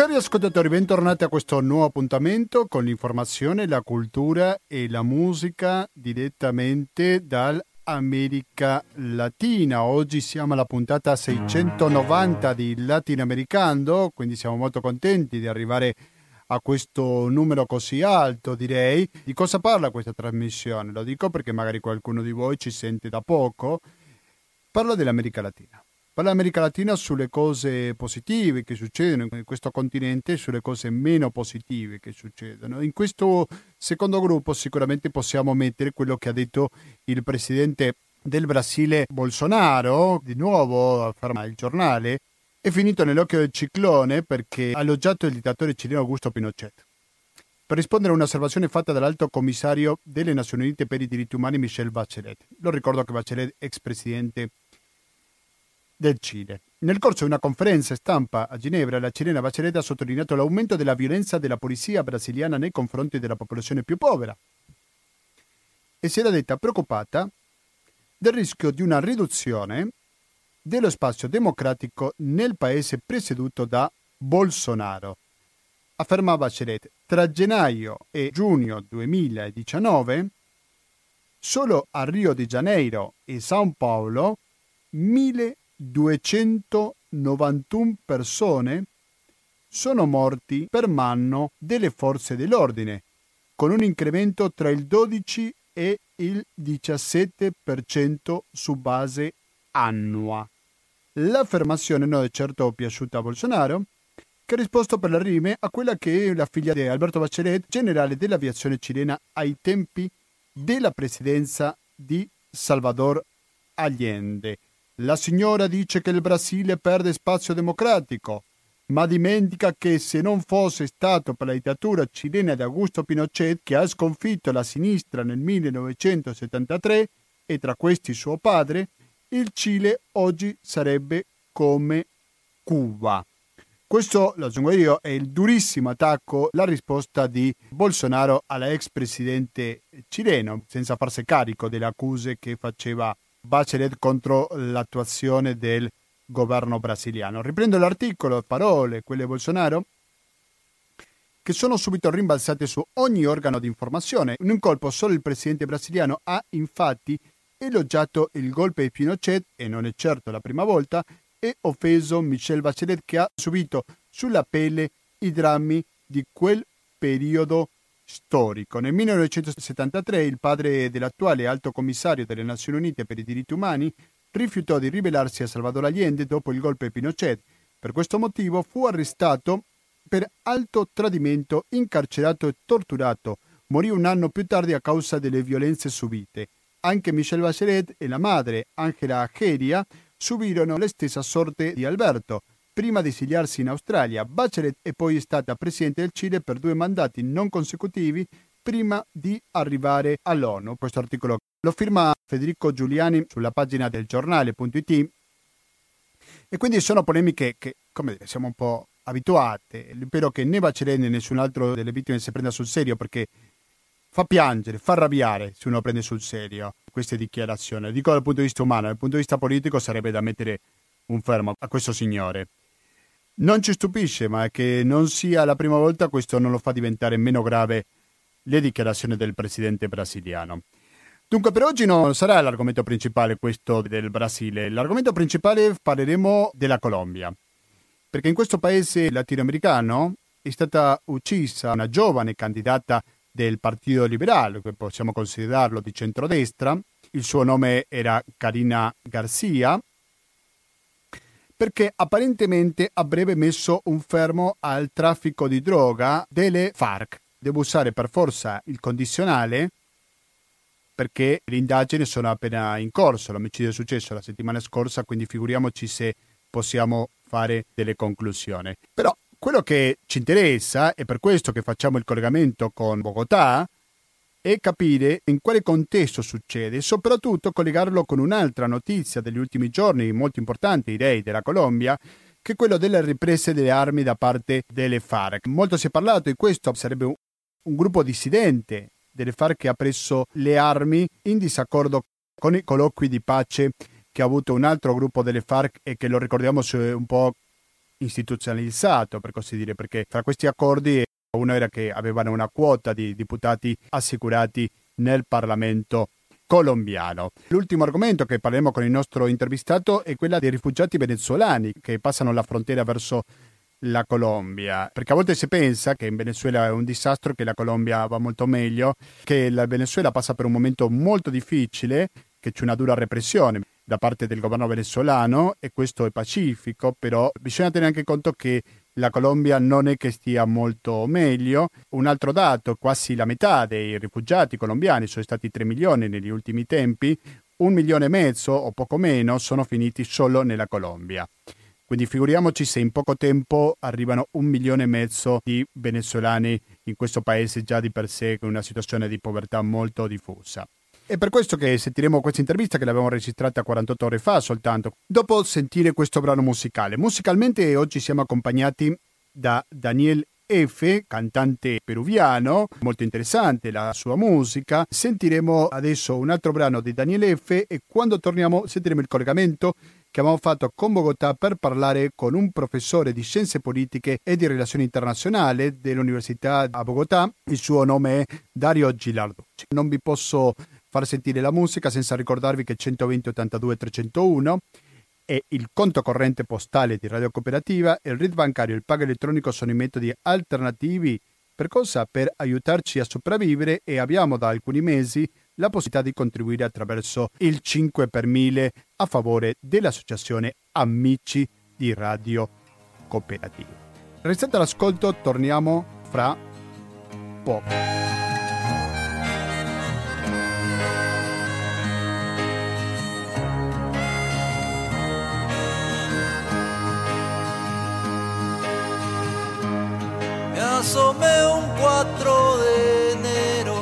Cari ascoltatori, bentornati a questo nuovo appuntamento con l'informazione, la cultura e la musica direttamente dall'America Latina. Oggi siamo alla puntata 690 di Latinoamericano, quindi siamo molto contenti di arrivare a questo numero così alto, direi. Di cosa parla questa trasmissione? Lo dico perché magari qualcuno di voi ci sente da poco. Parlo dell'America Latina. Parla l'America Latina sulle cose positive che succedono in questo continente e sulle cose meno positive che succedono. In questo secondo gruppo sicuramente possiamo mettere quello che ha detto il presidente del Brasile Bolsonaro, di nuovo afferma il giornale, è finito nell'occhio del ciclone perché ha elogiato il dittatore cileno Augusto Pinochet. Per rispondere a un'osservazione fatta dall'alto commissario delle Nazioni Unite per i diritti umani Michel Bachelet. Lo ricordo che Bachelet, ex presidente del Cile. Nel corso di una conferenza stampa a Ginevra, la cilena Bachelet ha sottolineato l'aumento della violenza della polizia brasiliana nei confronti della popolazione più povera e si era detta preoccupata del rischio di una riduzione dello spazio democratico nel paese presieduto da Bolsonaro. Afferma Bachelet, tra gennaio e giugno 2019, solo a Rio de Janeiro e São Paulo 1000 291 persone sono morti per mano delle forze dell'ordine, con un incremento tra il 12 e il 17% su base annua. L'affermazione non è certo piaciuta a Bolsonaro, che ha risposto per la rime a quella che la figlia di Alberto Bachelet, generale dell'aviazione cilena ai tempi della presidenza di Salvador Allende. La signora dice che il Brasile perde spazio democratico, ma dimentica che se non fosse stato per la dittatura cilena di Augusto Pinochet che ha sconfitto la sinistra nel 1973 e tra questi suo padre, il Cile oggi sarebbe come Cuba. Questo, lo aggiungo io, è il durissimo attacco, la risposta di Bolsonaro alla ex presidente cileno, senza farsi carico delle accuse che faceva Bachelet contro l'attuazione del governo brasiliano. Riprendo l'articolo, parole, quelle di Bolsonaro, che sono subito rimbalzate su ogni organo di informazione. In un colpo solo il presidente brasiliano ha infatti elogiato il golpe di Pinochet, e non è certo la prima volta, e offeso Michel Bachelet che ha subito sulla pelle i drammi di quel periodo storico. Nel 1973 il padre dell'attuale alto commissario delle Nazioni Unite per i diritti umani rifiutò di ribellarsi a Salvador Allende dopo il golpe Pinochet. Per questo motivo fu arrestato per alto tradimento, incarcerato e torturato. Morì un anno più tardi a causa delle violenze subite. Anche Michelle Bachelet e la madre, Angela Ageria, subirono la stessa sorte di Alberto. Prima di esiliarsi in Australia, Bachelet è poi stata presidente del Cile per due mandati non consecutivi prima di arrivare all'ONU. Questo articolo lo firma Federico Giuliani sulla pagina del giornale.it e quindi sono polemiche che, come dire, siamo un po' abituate. Spero che né Bachelet né nessun altro delle vittime si prenda sul serio perché fa piangere, fa arrabbiare se uno prende sul serio queste dichiarazioni. Dico dal punto di vista umano, dal punto di vista politico sarebbe da mettere un fermo a questo signore. Non ci stupisce, ma che non sia la prima volta questo non lo fa diventare meno grave le dichiarazioni del presidente brasiliano. Dunque per oggi non sarà l'argomento principale questo del Brasile, l'argomento principale parleremo della Colombia, perché in questo paese latinoamericano è stata uccisa una giovane candidata del Partito Liberale, che possiamo considerarlo di centrodestra, il suo nome era Karina Garcia, perché apparentemente avrebbe messo un fermo al traffico di droga delle FARC. Devo usare per forza il condizionale perché le indagini sono appena in corso, l'omicidio è successo la settimana scorsa, quindi figuriamoci se possiamo fare delle conclusioni. Però quello che ci interessa, e per questo che facciamo il collegamento con Bogotà, e capire in quale contesto succede e soprattutto collegarlo con un'altra notizia degli ultimi giorni molto importante, direi, della Colombia, che è quello delle riprese delle armi da parte delle FARC. Molto si è parlato di questo, sarebbe un, gruppo dissidente delle FARC che ha preso le armi in disaccordo con i colloqui di pace che ha avuto un altro gruppo delle FARC e che lo ricordiamo un po' istituzionalizzato, per così dire, perché tra questi accordi uno era che avevano una quota di deputati assicurati nel Parlamento colombiano. L'ultimo argomento che parleremo con il nostro intervistato è quella dei rifugiati venezuelani che passano la frontiera verso la Colombia, perché a volte si pensa che in Venezuela è un disastro, che la Colombia va molto meglio, che la Venezuela passa per un momento molto difficile, che c'è una dura repressione da parte del governo venezuelano e questo è pacifico, però bisogna tenere anche conto che la Colombia non è che stia molto meglio. Un altro dato, quasi la metà dei rifugiati colombiani, sono stati 3 milioni negli ultimi tempi, un milione e mezzo o poco meno sono finiti solo nella Colombia. Quindi figuriamoci se in poco tempo arrivano un milione e mezzo di venezuelani in questo paese già di per sé con una situazione di povertà molto diffusa. È per questo che sentiremo questa intervista che l'abbiamo registrata 48 ore fa soltanto, dopo sentire questo brano musicale. Musicalmente oggi siamo accompagnati da Daniel F, cantante peruviano, molto interessante la sua musica. Sentiremo adesso un altro brano di Daniel F e quando torniamo sentiremo il collegamento che abbiamo fatto con Bogotà per parlare con un professore di scienze politiche e di relazioni internazionali dell'Università a Bogotà. Il suo nome è Dario Gilarducci. Non vi posso far sentire la musica senza ricordarvi che 120 82 301 è il conto corrente postale di Radio Cooperativa e il RID bancario e il pago elettronico sono i metodi alternativi per cosa? Per aiutarci a sopravvivere e abbiamo da alcuni mesi la possibilità di contribuire attraverso il 5 per 1000 a favore dell'associazione Amici di Radio Cooperativa. Restate all'ascolto, torniamo fra poco. Asomé un 4 de enero.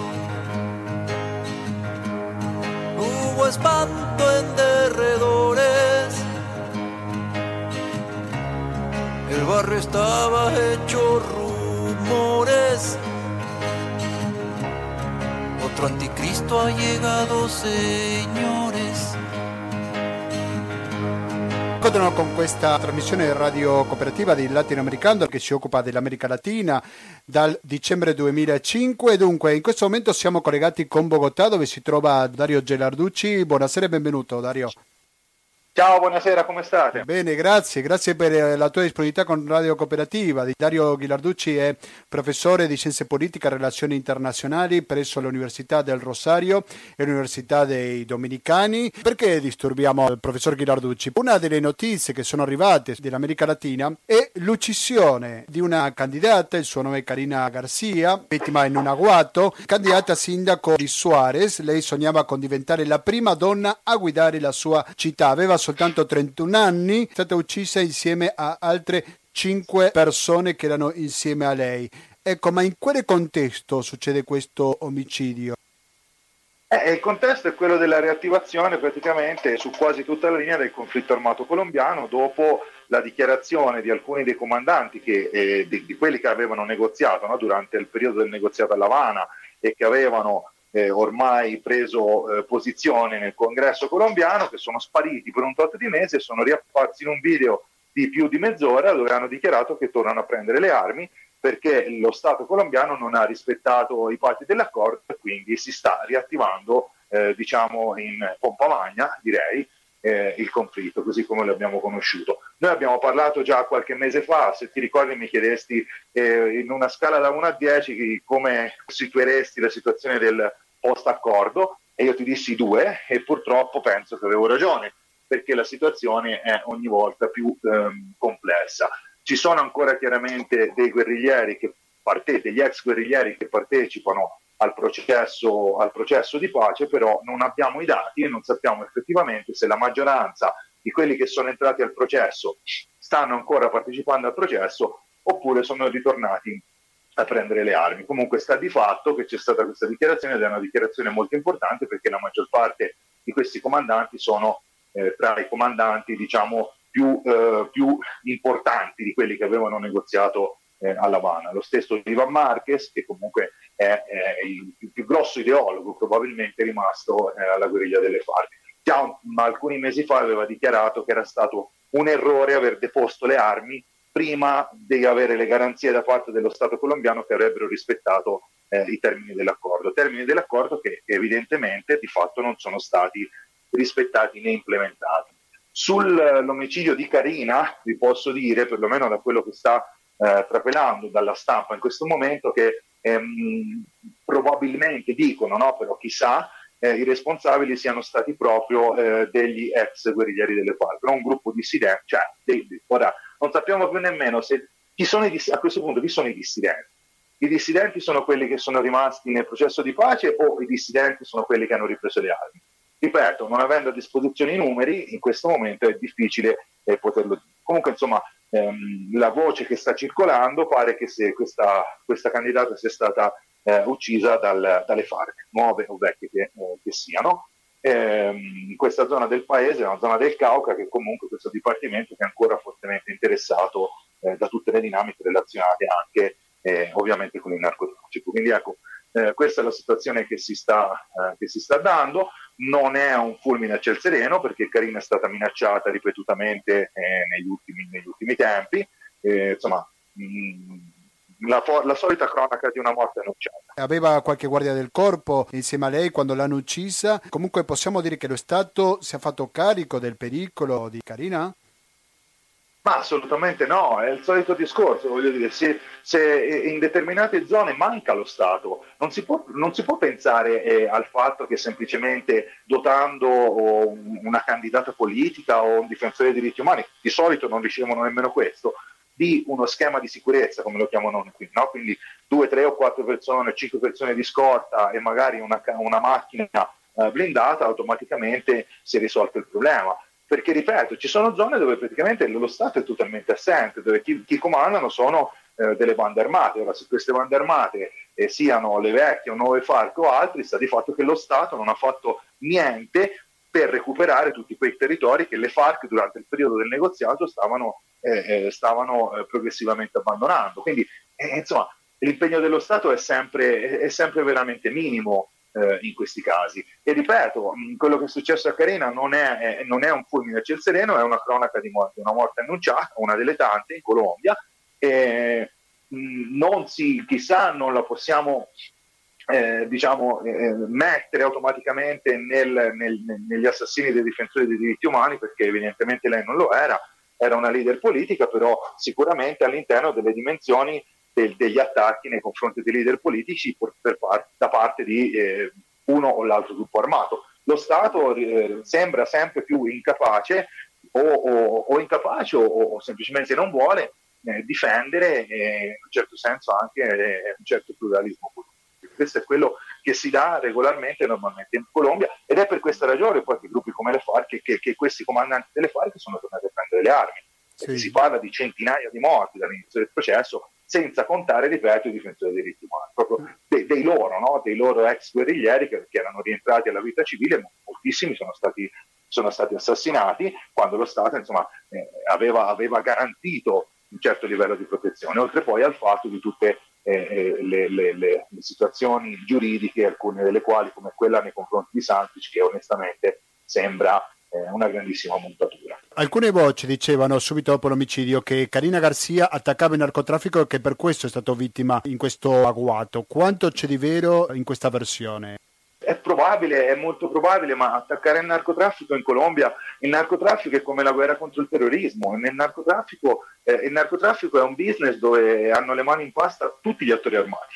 Hubo espanto en derredores. El barrio estaba hecho rumores. Otro anticristo ha llegado, señores. Continuano con questa trasmissione radio cooperativa di Latinoamericano che si occupa dell'America Latina dal dicembre 2005 dunque in questo momento siamo collegati con Bogotà dove si trova Dario Gelarducci. Buonasera e benvenuto Dario. Ciao, buonasera, come state? Bene, grazie, grazie per eh, la tua disponibilità con Radio Cooperativa. Dario Ghilarducci è professore di Scienze Politiche e Relazioni Internazionali presso l'Università del Rosario e l'Università dei Dominicani. Perché disturbiamo il professor Ghilarducci? Una delle notizie che sono arrivate dall'America Latina è l'uccisione di una candidata, il suo nome è Karina Garcia, vittima in un agguato, candidata a sindaco di Suarez. Lei sognava con diventare la prima donna a guidare la sua città. Aveva soltanto 31 anni, è stata uccisa insieme a altre 5 persone che erano insieme a lei. Ecco, ma in quale contesto succede questo omicidio? Eh, il contesto è quello della riattivazione praticamente su quasi tutta la linea del conflitto armato colombiano dopo la dichiarazione di alcuni dei comandanti, che, eh, di, di, quelli che avevano negoziato no, durante il periodo del negoziato a La Habana e che avevano eh, ormai preso eh, posizione nel congresso colombiano, che sono spariti per un tot di mesi e sono riapparsi in un video di più di mezz'ora dove hanno dichiarato che tornano a prendere le armi perché lo Stato colombiano non ha rispettato i patti dell'accordo e quindi si sta riattivando, eh, diciamo, in pompa magna, direi, eh, il conflitto, così come l'abbiamo conosciuto. Noi abbiamo parlato già qualche mese fa, se ti ricordi mi chiedesti eh, in una scala da 1 a 10 come situeresti la situazione del post-accordo e io ti dissi 2 e purtroppo penso che avevo ragione perché la situazione è ogni volta più ehm, complessa. Ci sono ancora chiaramente dei guerriglieri che parte, degli ex guerriglieri che partecipano al processo, al processo di pace, però non abbiamo i dati e non sappiamo effettivamente se la maggioranza di quelli che sono entrati al processo stanno ancora partecipando al processo oppure sono ritornati a prendere le armi. Comunque sta di fatto che c'è stata questa dichiarazione ed è una dichiarazione molto importante perché la maggior parte di questi comandanti sono eh, tra i comandanti diciamo più, eh, più importanti di quelli che avevano negoziato eh, a Habana. Lo stesso Ivan Marquez, che comunque è, è il più, più, grosso ideologo, probabilmente rimasto eh, alla guerriglia delle FARC. Già un, alcuni mesi fa aveva dichiarato che era stato un errore aver deposto le armi prima di avere le garanzie da parte dello Stato colombiano che avrebbero rispettato eh, i termini dell'accordo. Termini dell'accordo che evidentemente di fatto non sono stati rispettati né implementati. Sull'omicidio di Carina vi posso dire, perlomeno da quello che sta eh, trapelando dalla stampa in questo momento, che ehm, probabilmente dicono, no, però chissà, eh, i responsabili siano stati proprio eh, degli ex guerriglieri delle FARC, un gruppo dissidente, cioè, dei, ora non sappiamo più nemmeno se chi sono i, a questo punto chi sono i dissidenti. I dissidenti sono quelli che sono rimasti nel processo di pace o i dissidenti sono quelli che hanno ripreso le armi? Ripeto, non avendo a disposizione i numeri, in questo momento è difficile eh, poterlo dire. Comunque, insomma, ehm, la voce che sta circolando pare che questa, questa candidata sia stata eh, uccisa dal, dalle FARC, nuove o vecchie che, eh, che siano. Ehm, in questa zona del paese, una zona del Cauca, che comunque questo dipartimento è ancora fortemente interessato eh, da tutte le dinamiche relazionate anche eh, ovviamente con il narcotraffico. Quindi ecco, eh, questa è la situazione che si, sta, eh, che si, sta, dando, non è un fulmine a ciel sereno perché Carina è stata minacciata ripetutamente eh, negli ultimi, negli, ultimi, tempi, eh, insomma mh, mm, la, la, solita cronaca di una morte annunciata. Aveva qualche guardia del corpo insieme a lei quando l'hanno uccisa, comunque possiamo dire che lo Stato si è fatto carico del pericolo di Carina? Ma assolutamente no, è il solito discorso, voglio dire, se, se in determinate zone manca lo Stato, non si può, non si può pensare eh, al fatto che semplicemente dotando una candidata politica o un difensore dei diritti umani, di solito non ricevono nemmeno questo, di uno schema di sicurezza, come lo chiamano qui, no? quindi due, tre o quattro persone, cinque persone di scorta e magari una, una macchina eh, blindata, automaticamente si è risolto il problema perché ripeto, ci sono zone dove praticamente lo Stato è totalmente assente, dove chi, chi comandano sono eh, delle bande armate. Ora, se queste bande armate eh, siano le vecchie o nuove FARC o altri, sta di fatto che lo Stato non ha fatto niente per recuperare tutti quei territori che le FARC durante il periodo del negoziato stavano, eh, eh stavano eh, progressivamente abbandonando. Quindi, eh, insomma, l'impegno dello Stato è sempre, è sempre veramente minimo eh, in questi casi. E ripeto, quello che è successo a Carina non è, non è un fulmine a ciel sereno, è una cronaca di morte, una morte annunciata, una delle tante in Colombia. E, non si, chissà, non la possiamo eh, diciamo, eh, mettere automaticamente nel, nel, negli assassini dei difensori dei diritti umani, perché evidentemente lei non lo era, era una leader politica, però sicuramente all'interno delle dimensioni del, degli attacchi nei confronti dei leader politici per, per par, da parte di eh, uno o l'altro gruppo armato. Lo Stato eh, sembra sempre più incapace o, o, o incapace o, o, semplicemente non vuole eh, difendere eh, in un certo senso anche un certo pluralismo politico. Questo è quello che si dà regolarmente normalmente in Colombia ed è per questa ragione poi che gruppi come le FARC, che, che questi comandanti delle FARC sono tornati a prendere le armi. Sì. Si parla di centinaia di morti dall'inizio del processo, senza contare, ripeto, i difensori dei diritti umani, proprio dei, dei loro, no? dei loro ex guerriglieri che, che, erano rientrati alla vita civile, moltissimi sono stati, sono stati assassinati quando lo Stato insomma, eh, aveva, aveva, garantito un certo livello di protezione, oltre poi al fatto di tutte eh, eh le, le, le, le, situazioni giuridiche, alcune delle quali come quella nei confronti di Santic, che onestamente sembra eh, una grandissima montatura. Alcune voci dicevano subito dopo l'omicidio che Carina Garcia attaccava il narcotraffico e che per questo è stato vittima in questo agguato. Quanto c'è di vero in questa versione? È probabile, è molto probabile, ma attaccare il narcotraffico in Colombia, il narcotraffico è come la guerra contro il terrorismo. Nel narcotraffico, eh, il narcotraffico è un business dove hanno le mani in pasta tutti gli attori armati,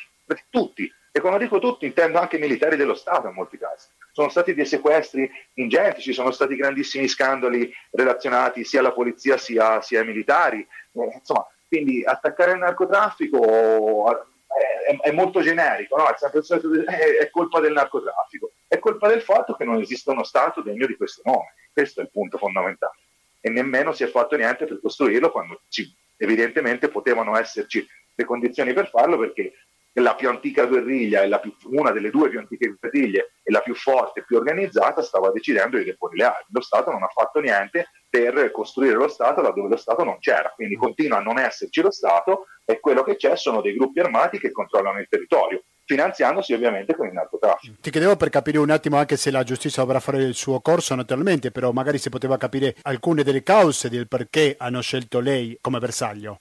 tutti. E quando dico tutti intendo anche i militari dello Stato in molti casi sono stati dei sequestri ingenti, ci sono stati grandissimi scandali relazionati sia alla polizia sia, sia ai militari. Eh, insomma, quindi attaccare il narcotraffico è, è molto generico, no? è, colpa del narcotraffico, è colpa del fatto che non esiste uno Stato degno di questo nome, questo è il punto fondamentale. E nemmeno si è fatto niente per costruirlo quando ci, evidentemente potevano esserci le condizioni per farlo perché la più antica guerriglia, più, una delle due più antiche guerriglie e la più forte e più organizzata, stava decidendo di deporre le armi. Lo Stato non ha fatto niente per costruire lo Stato laddove lo Stato non c'era. Quindi continua a non esserci lo Stato e quello che c'è sono dei gruppi armati che controllano il territorio finanziandosi ovviamente con il narcotraffico. Ti chiedevo per capire un attimo anche se la giustizia dovrà fare il suo corso naturalmente, però magari si poteva capire alcune delle cause del perché hanno scelto lei come bersaglio.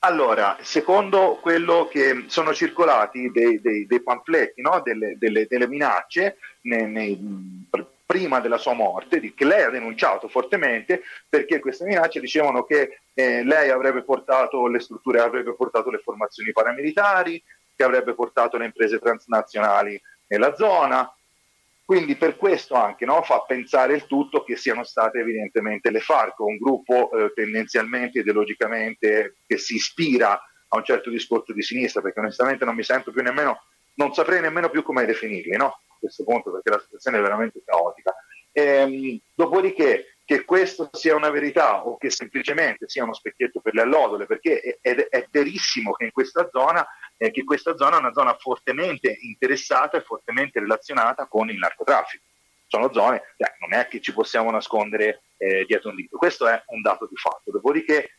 Allora, secondo quello che sono circolati dei, dei, dei pamfletti, no? delle, delle, delle, minacce nei, nei, prima della sua morte, che lei ha denunciato fortemente, perché queste minacce dicevano che eh, lei avrebbe portato le strutture, avrebbe portato le formazioni paramilitari, che avrebbe portato le imprese transnazionali nella zona, quindi per questo anche no, fa pensare il tutto che siano state evidentemente le FARC, un gruppo eh, tendenzialmente ideologicamente che si ispira a un certo discorso di sinistra, perché onestamente non mi sento più nemmeno, non saprei nemmeno più come definirli no? Questo punto, perché la situazione è veramente caotica. Ehm, dopodiché che questo sia una verità o che semplicemente sia uno specchietto per le allodole, perché è, è, è verissimo che in questa zona eh, che questa zona è una zona fortemente interessata e fortemente relazionata con il narcotraffico. Sono zone, cioè, non è che ci possiamo nascondere eh, dietro un dito, questo è un dato di fatto. Dopodiché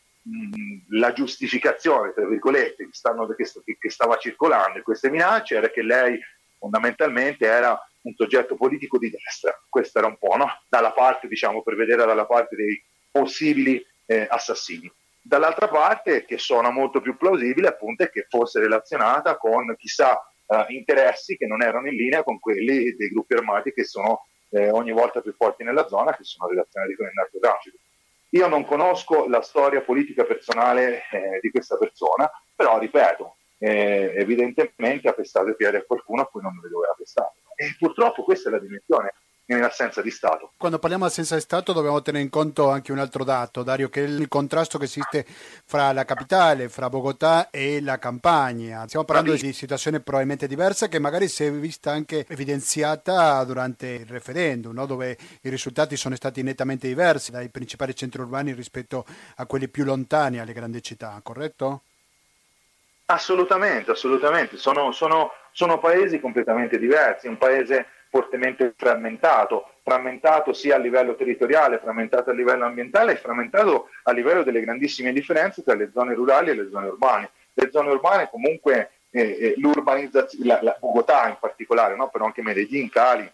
la giustificazione, tra virgolette, che, stanno, che, che stava circolando in queste minacce era che lei fondamentalmente era un soggetto politico di destra. Questo era un po', no? Dalla parte, diciamo, per vedere dalla parte dei possibili eh, assassini. Dall'altra parte, che suona molto più plausibile, appunto, è che fosse relazionata con chissà eh, interessi che non erano in linea con quelli dei gruppi armati che sono eh, ogni volta più forti nella zona, che sono relazionati con il narcotraffico. Io non conosco la storia politica personale eh, di questa persona, però ripeto, eh, evidentemente ha pestato i piedi a qualcuno a cui non deve aver pestato. E purtroppo questa è la dimensione in assenza di Stato. Quando parliamo di assenza di Stato dobbiamo tenere in conto anche un altro dato, Dario, che è il contrasto che esiste fra la capitale, fra Bogotà e la campagna. Stiamo parlando di situazioni probabilmente diverse che magari si è vista anche evidenziata durante il referendum, no? dove i risultati sono stati nettamente diversi dai principali centri urbani rispetto a quelli più lontani alle grandi città, corretto? Assolutamente, assolutamente. Sono, sono, sono paesi completamente diversi. Un paese fortemente frammentato, frammentato sia a livello territoriale, frammentato a livello ambientale e frammentato a livello delle grandissime differenze tra le zone rurali e le zone urbane. Le zone urbane comunque eh, eh l'urbanizzazione, la, la, Bogotà in particolare, no? però anche Medellin, Cali,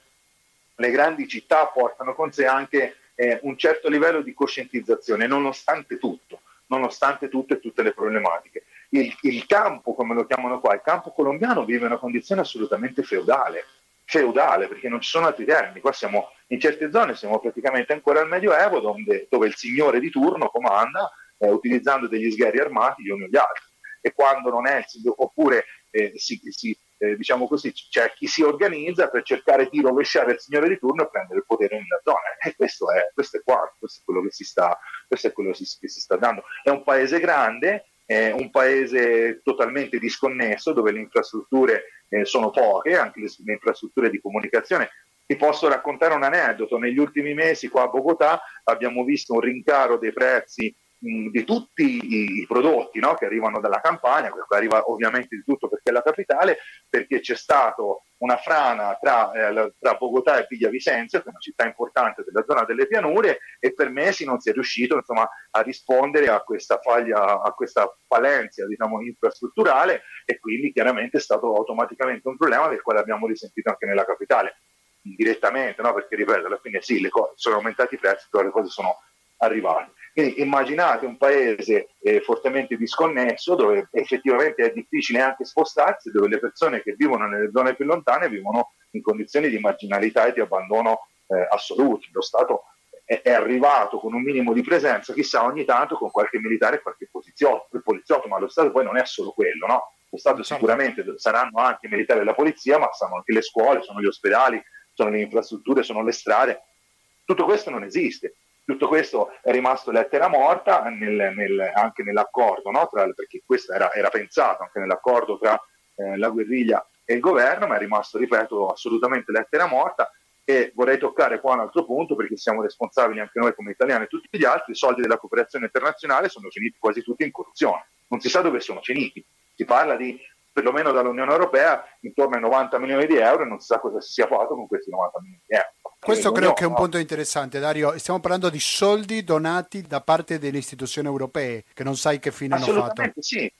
le grandi città portano con sé anche eh, un certo livello di coscientizzazione, nonostante tutto, nonostante tutto e tutte le problematiche. Il, il campo, come lo chiamano qua, il campo colombiano vive una condizione assolutamente feudale feudale, perché non ci sono altri termini. Qua siamo in certe zone, siamo praticamente ancora al Medioevo, dove, dove il signore di turno comanda eh, utilizzando degli sgherri armati gli uni o gli altri. E quando non è oppure eh, si, si, eh, diciamo così, c'è chi si organizza per cercare di rovesciare il signore di turno e prendere il potere nella zona. E questo è, questo è qua, questo è quello che si sta, questo è quello che si sta dando. È un paese grande, è un paese totalmente disconnesso dove le infrastrutture eh, sono poche, anche le, le, infrastrutture di comunicazione. Ti posso raccontare un aneddoto, negli ultimi mesi qua a Bogotà abbiamo visto un rincaro dei prezzi di tutti i, i prodotti no? che arrivano dalla campagna, questo arriva ovviamente di tutto perché è la capitale, perché c'è stato una frana tra, eh, tra Bogotà e Vicenza, che è una città importante della zona delle pianure, e per mesi non si è riuscito insomma, a rispondere a questa faglia, a questa falencia diciamo, infrastrutturale e quindi chiaramente è stato automaticamente un problema del quale abbiamo risentito anche nella capitale direttamente, no? perché ripeto, alla fine sì, le cose sono aumentati i prezzi, però le cose sono arrivate. Quindi immaginate un paese eh, fortemente disconnesso dove effettivamente è difficile anche spostarsi, dove le persone che vivono nelle zone più lontane vivono in condizioni di marginalità e di abbandono eh, assoluti. Lo Stato è, è, arrivato con un minimo di presenza, chissà ogni tanto con qualche militare e qualche poliziotto, poliziotto, ma lo Stato poi non è solo quello, no? Lo Stato sicuramente saranno anche i militari della polizia, ma saranno anche le scuole, sono gli ospedali, sono le infrastrutture, sono le strade. Tutto questo non esiste. Tutto questo è rimasto lettera morta nel, nel, anche nell'accordo, no? tra, perché questo era, era, pensato anche nell'accordo tra eh, la guerriglia e il governo, ma è rimasto, ripeto, assolutamente lettera morta. E vorrei toccare qua un altro punto perché siamo responsabili anche noi come italiani e tutti gli altri, i soldi della cooperazione internazionale sono finiti quasi tutti in corruzione, non si sa dove sono finiti, si parla di perlomeno dall'Unione Europea, intorno ai 90 milioni di euro e non si sa cosa si sia fatto con questi 90 milioni di euro. Questo credo che è un punto interessante, Dario. Stiamo parlando di soldi donati da parte delle istituzioni europee, che non sai che fine hanno fatto. Sì,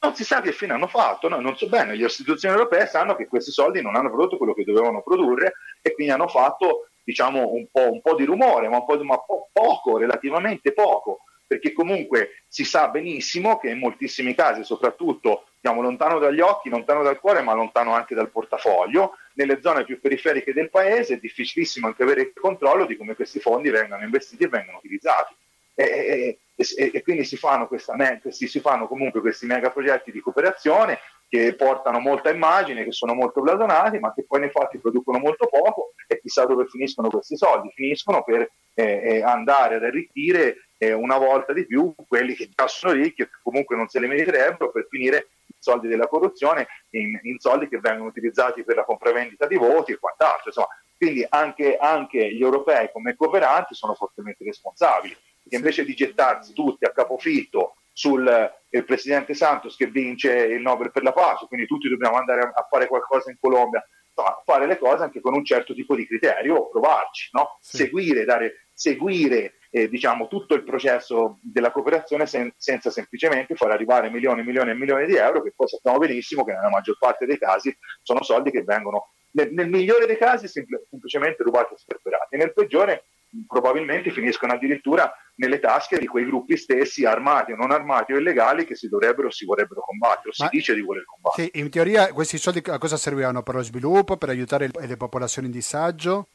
non si sa che fine hanno fatto, no, non so bene, le istituzioni europee sanno che questi soldi non hanno prodotto quello che dovevano produrre e quindi hanno fatto diciamo un po', un po di rumore, ma, un po', ma po- poco, relativamente poco, perché comunque si sa benissimo che in moltissimi casi, soprattutto diciamo, lontano dagli occhi, lontano dal cuore, ma lontano anche dal portafoglio, nelle zone più periferiche del paese è difficilissimo anche avere il controllo di come questi fondi vengano investiti e vengano utilizzati. E, e, e quindi si fanno, questa, questi, si fanno comunque questi mega progetti di cooperazione che portano molta immagine, che sono molto blasonati, ma che poi nei fatti producono molto poco e chissà dove finiscono questi soldi. Finiscono per eh, eh andare ad arricchire una volta di più quelli che già sono ricchi e che comunque non se le meriterebbero per finire i soldi della corruzione in, in, soldi che vengono utilizzati per la compravendita di voti e quant'altro. Insomma, quindi anche, anche gli europei come cooperanti sono fortemente responsabili che invece di gettarsi tutti a capofitto sul eh, presidente Santos che vince il Nobel per la pace, quindi tutti dobbiamo andare a, a fare qualcosa in Colombia, insomma, fare le cose anche con un certo tipo di criterio, provarci, no? sì. seguire, dare, seguire eh, diciamo, tutto il processo della cooperazione sen- senza semplicemente far arrivare milioni e milioni e milioni di euro, che poi sappiamo benissimo che nella maggior parte dei casi sono soldi che vengono, nel, nel migliore dei casi, sempl- semplicemente rubati e sperperati, nel peggiore probabilmente finiscono addirittura nelle tasche di quei gruppi stessi, armati o non armati o illegali, che si dovrebbero o si vorrebbero combattere, o si Ma, dice di voler combattere. Sì, in teoria questi soldi a cosa servivano? Per lo sviluppo, per aiutare le popolazioni in disagio?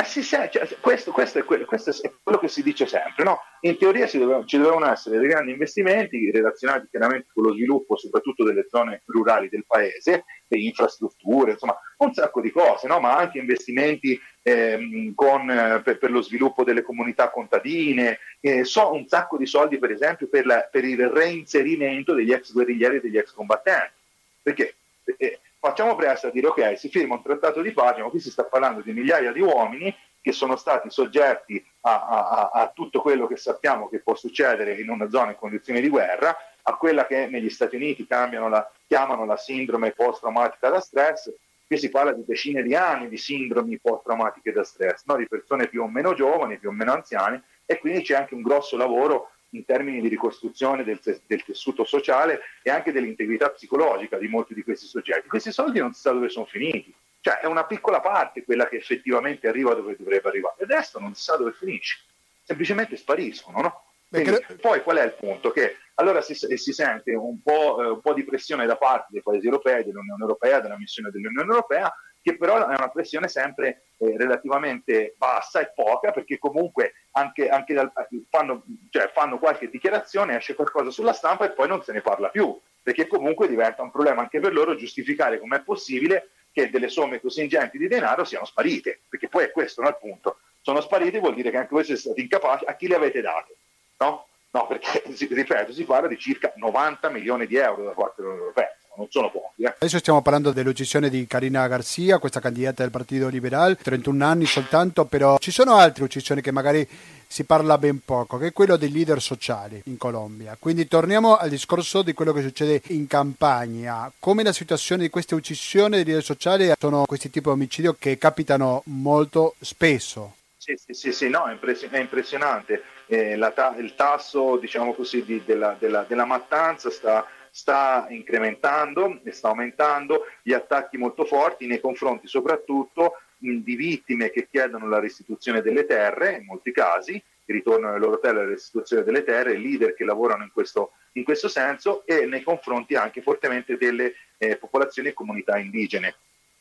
Eh sì, sì, cioè, questo, questo, è quello, questo, è quello, che si dice sempre. No? In teoria doveva, ci dovevano essere dei grandi investimenti relazionati chiaramente con lo sviluppo soprattutto delle zone rurali del paese, le infrastrutture, insomma un sacco di cose, no? ma anche investimenti ehm, con, eh, per, per, lo sviluppo delle comunità contadine, eh, so un sacco di soldi per esempio per, la, per il reinserimento degli ex guerriglieri e degli ex combattenti. Perché? Eh, facciamo presto a dire ok, si firma un trattato di pace, ma qui si sta parlando di migliaia di uomini che sono stati soggetti a, a, a, tutto quello che sappiamo che può succedere in una zona in condizioni di guerra, a quella che negli Stati Uniti la, chiamano la sindrome post-traumatica da stress. Qui si parla di decine di anni di sindromi post-traumatiche da stress, no? di persone più o meno giovani, più o meno anziane, e quindi c'è anche un grosso lavoro in termini di ricostruzione del, del, tessuto sociale e anche dell'integrità psicologica di molti di questi soggetti. Questi soldi non si sa dove sono finiti, cioè è una piccola parte quella che effettivamente arriva dove dovrebbe arrivare, il resto non si sa dove finisce, semplicemente spariscono. No? Quindi, poi qual è il punto? Che allora si, si sente un po', eh, un po', di pressione da parte dei paesi europei, dell'Unione Europea, della missione dell'Unione Europea, che però è una pressione sempre eh, relativamente bassa e poca, perché comunque anche, anche dal, fanno, cioè, fanno qualche dichiarazione, esce qualcosa sulla stampa e poi non se ne parla più, perché comunque diventa un problema anche per loro giustificare com'è possibile che delle somme così ingenti di denaro siano sparite, perché poi è questo no, il punto. Sono sparite vuol dire che anche voi siete stati incapaci, a chi le avete date? No? No, perché, ripeto, si parla di circa 90 milioni di euro da parte dell'Unione Europea non sono pochi. Eh. Adesso stiamo parlando dell'uccisione di Carina Garcia, questa candidata del Partito Liberale, 31 anni soltanto, però ci sono altre uccisioni che magari si parla ben poco, che è quello dei leader sociali in Colombia. Quindi torniamo al discorso di quello che succede in campagna. Come la situazione di queste uccisioni dei leader sociali sono questi tipi di omicidio che capitano molto spesso. Sì, sì, sì, sì no, è, impressionante. Eh, ta- il tasso, diciamo così, di, della, della, della mattanza sta sta incrementando e sta aumentando gli attacchi molto forti nei confronti soprattutto di vittime che chiedono la restituzione delle terre, in molti casi, il ritorno alle loro terre, la restituzione delle terre, leader che lavorano in questo, in questo senso e nei confronti anche fortemente delle eh, popolazioni e comunità indigene.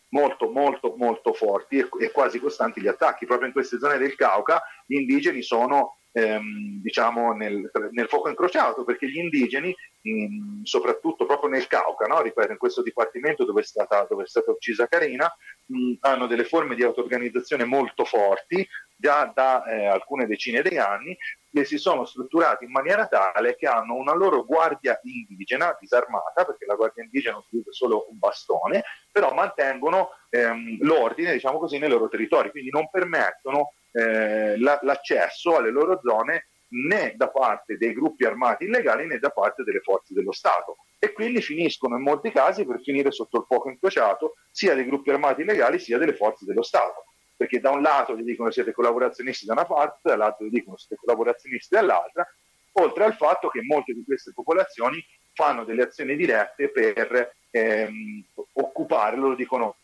Molto, molto, molto forti e, e quasi costanti gli attacchi. Proprio in queste zone del Cauca gli indigeni sono ehm, diciamo nel, nel, fuoco incrociato, perché gli indigeni, in, soprattutto proprio nel Cauca, no? ripeto, in questo dipartimento dove è stata, dove è stata uccisa Carina, mh, hanno delle forme di auto-organizzazione molto forti, già da eh, alcune decine di anni, che si sono strutturati in maniera tale che hanno una loro guardia indigena disarmata, perché la guardia indigena utilizza solo un bastone, però mantengono ehm, l'ordine, diciamo così, nei loro territori, quindi non permettono eh, la, l'accesso alle loro zone né da parte dei gruppi armati illegali né da parte delle forze dello Stato. e quindi finiscono in molti casi per finire sotto il fuoco incrociato sia dei gruppi armati illegali sia delle forze dello Stato. Perché da un lato gli dicono siete collaborazionisti da una parte, dall'altro gli dicono siete collaborazionisti dall'altra, oltre al fatto che molte di queste popolazioni fanno delle azioni dirette per ehm, occupare, loro dicono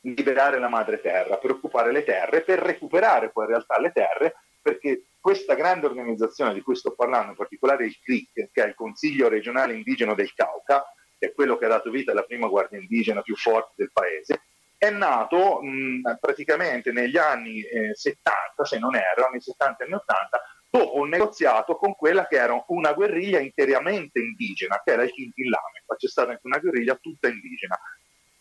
liberare la madre terra, per occupare le terre, per recuperare poi in realtà le terre, perché questa grande organizzazione di cui sto parlando, in particolare il CRIC, che è il Consiglio regionale indigeno del Cauca, che è quello che ha dato vita alla prima guardia indigena più forte del paese, è nato mh, praticamente negli anni eh, 70, se non erro, anni 70 e anni 80, dopo un negoziato con quella che era una guerriglia interamente indigena, che era il Quintillame. C'è stata anche una guerriglia tutta indigena.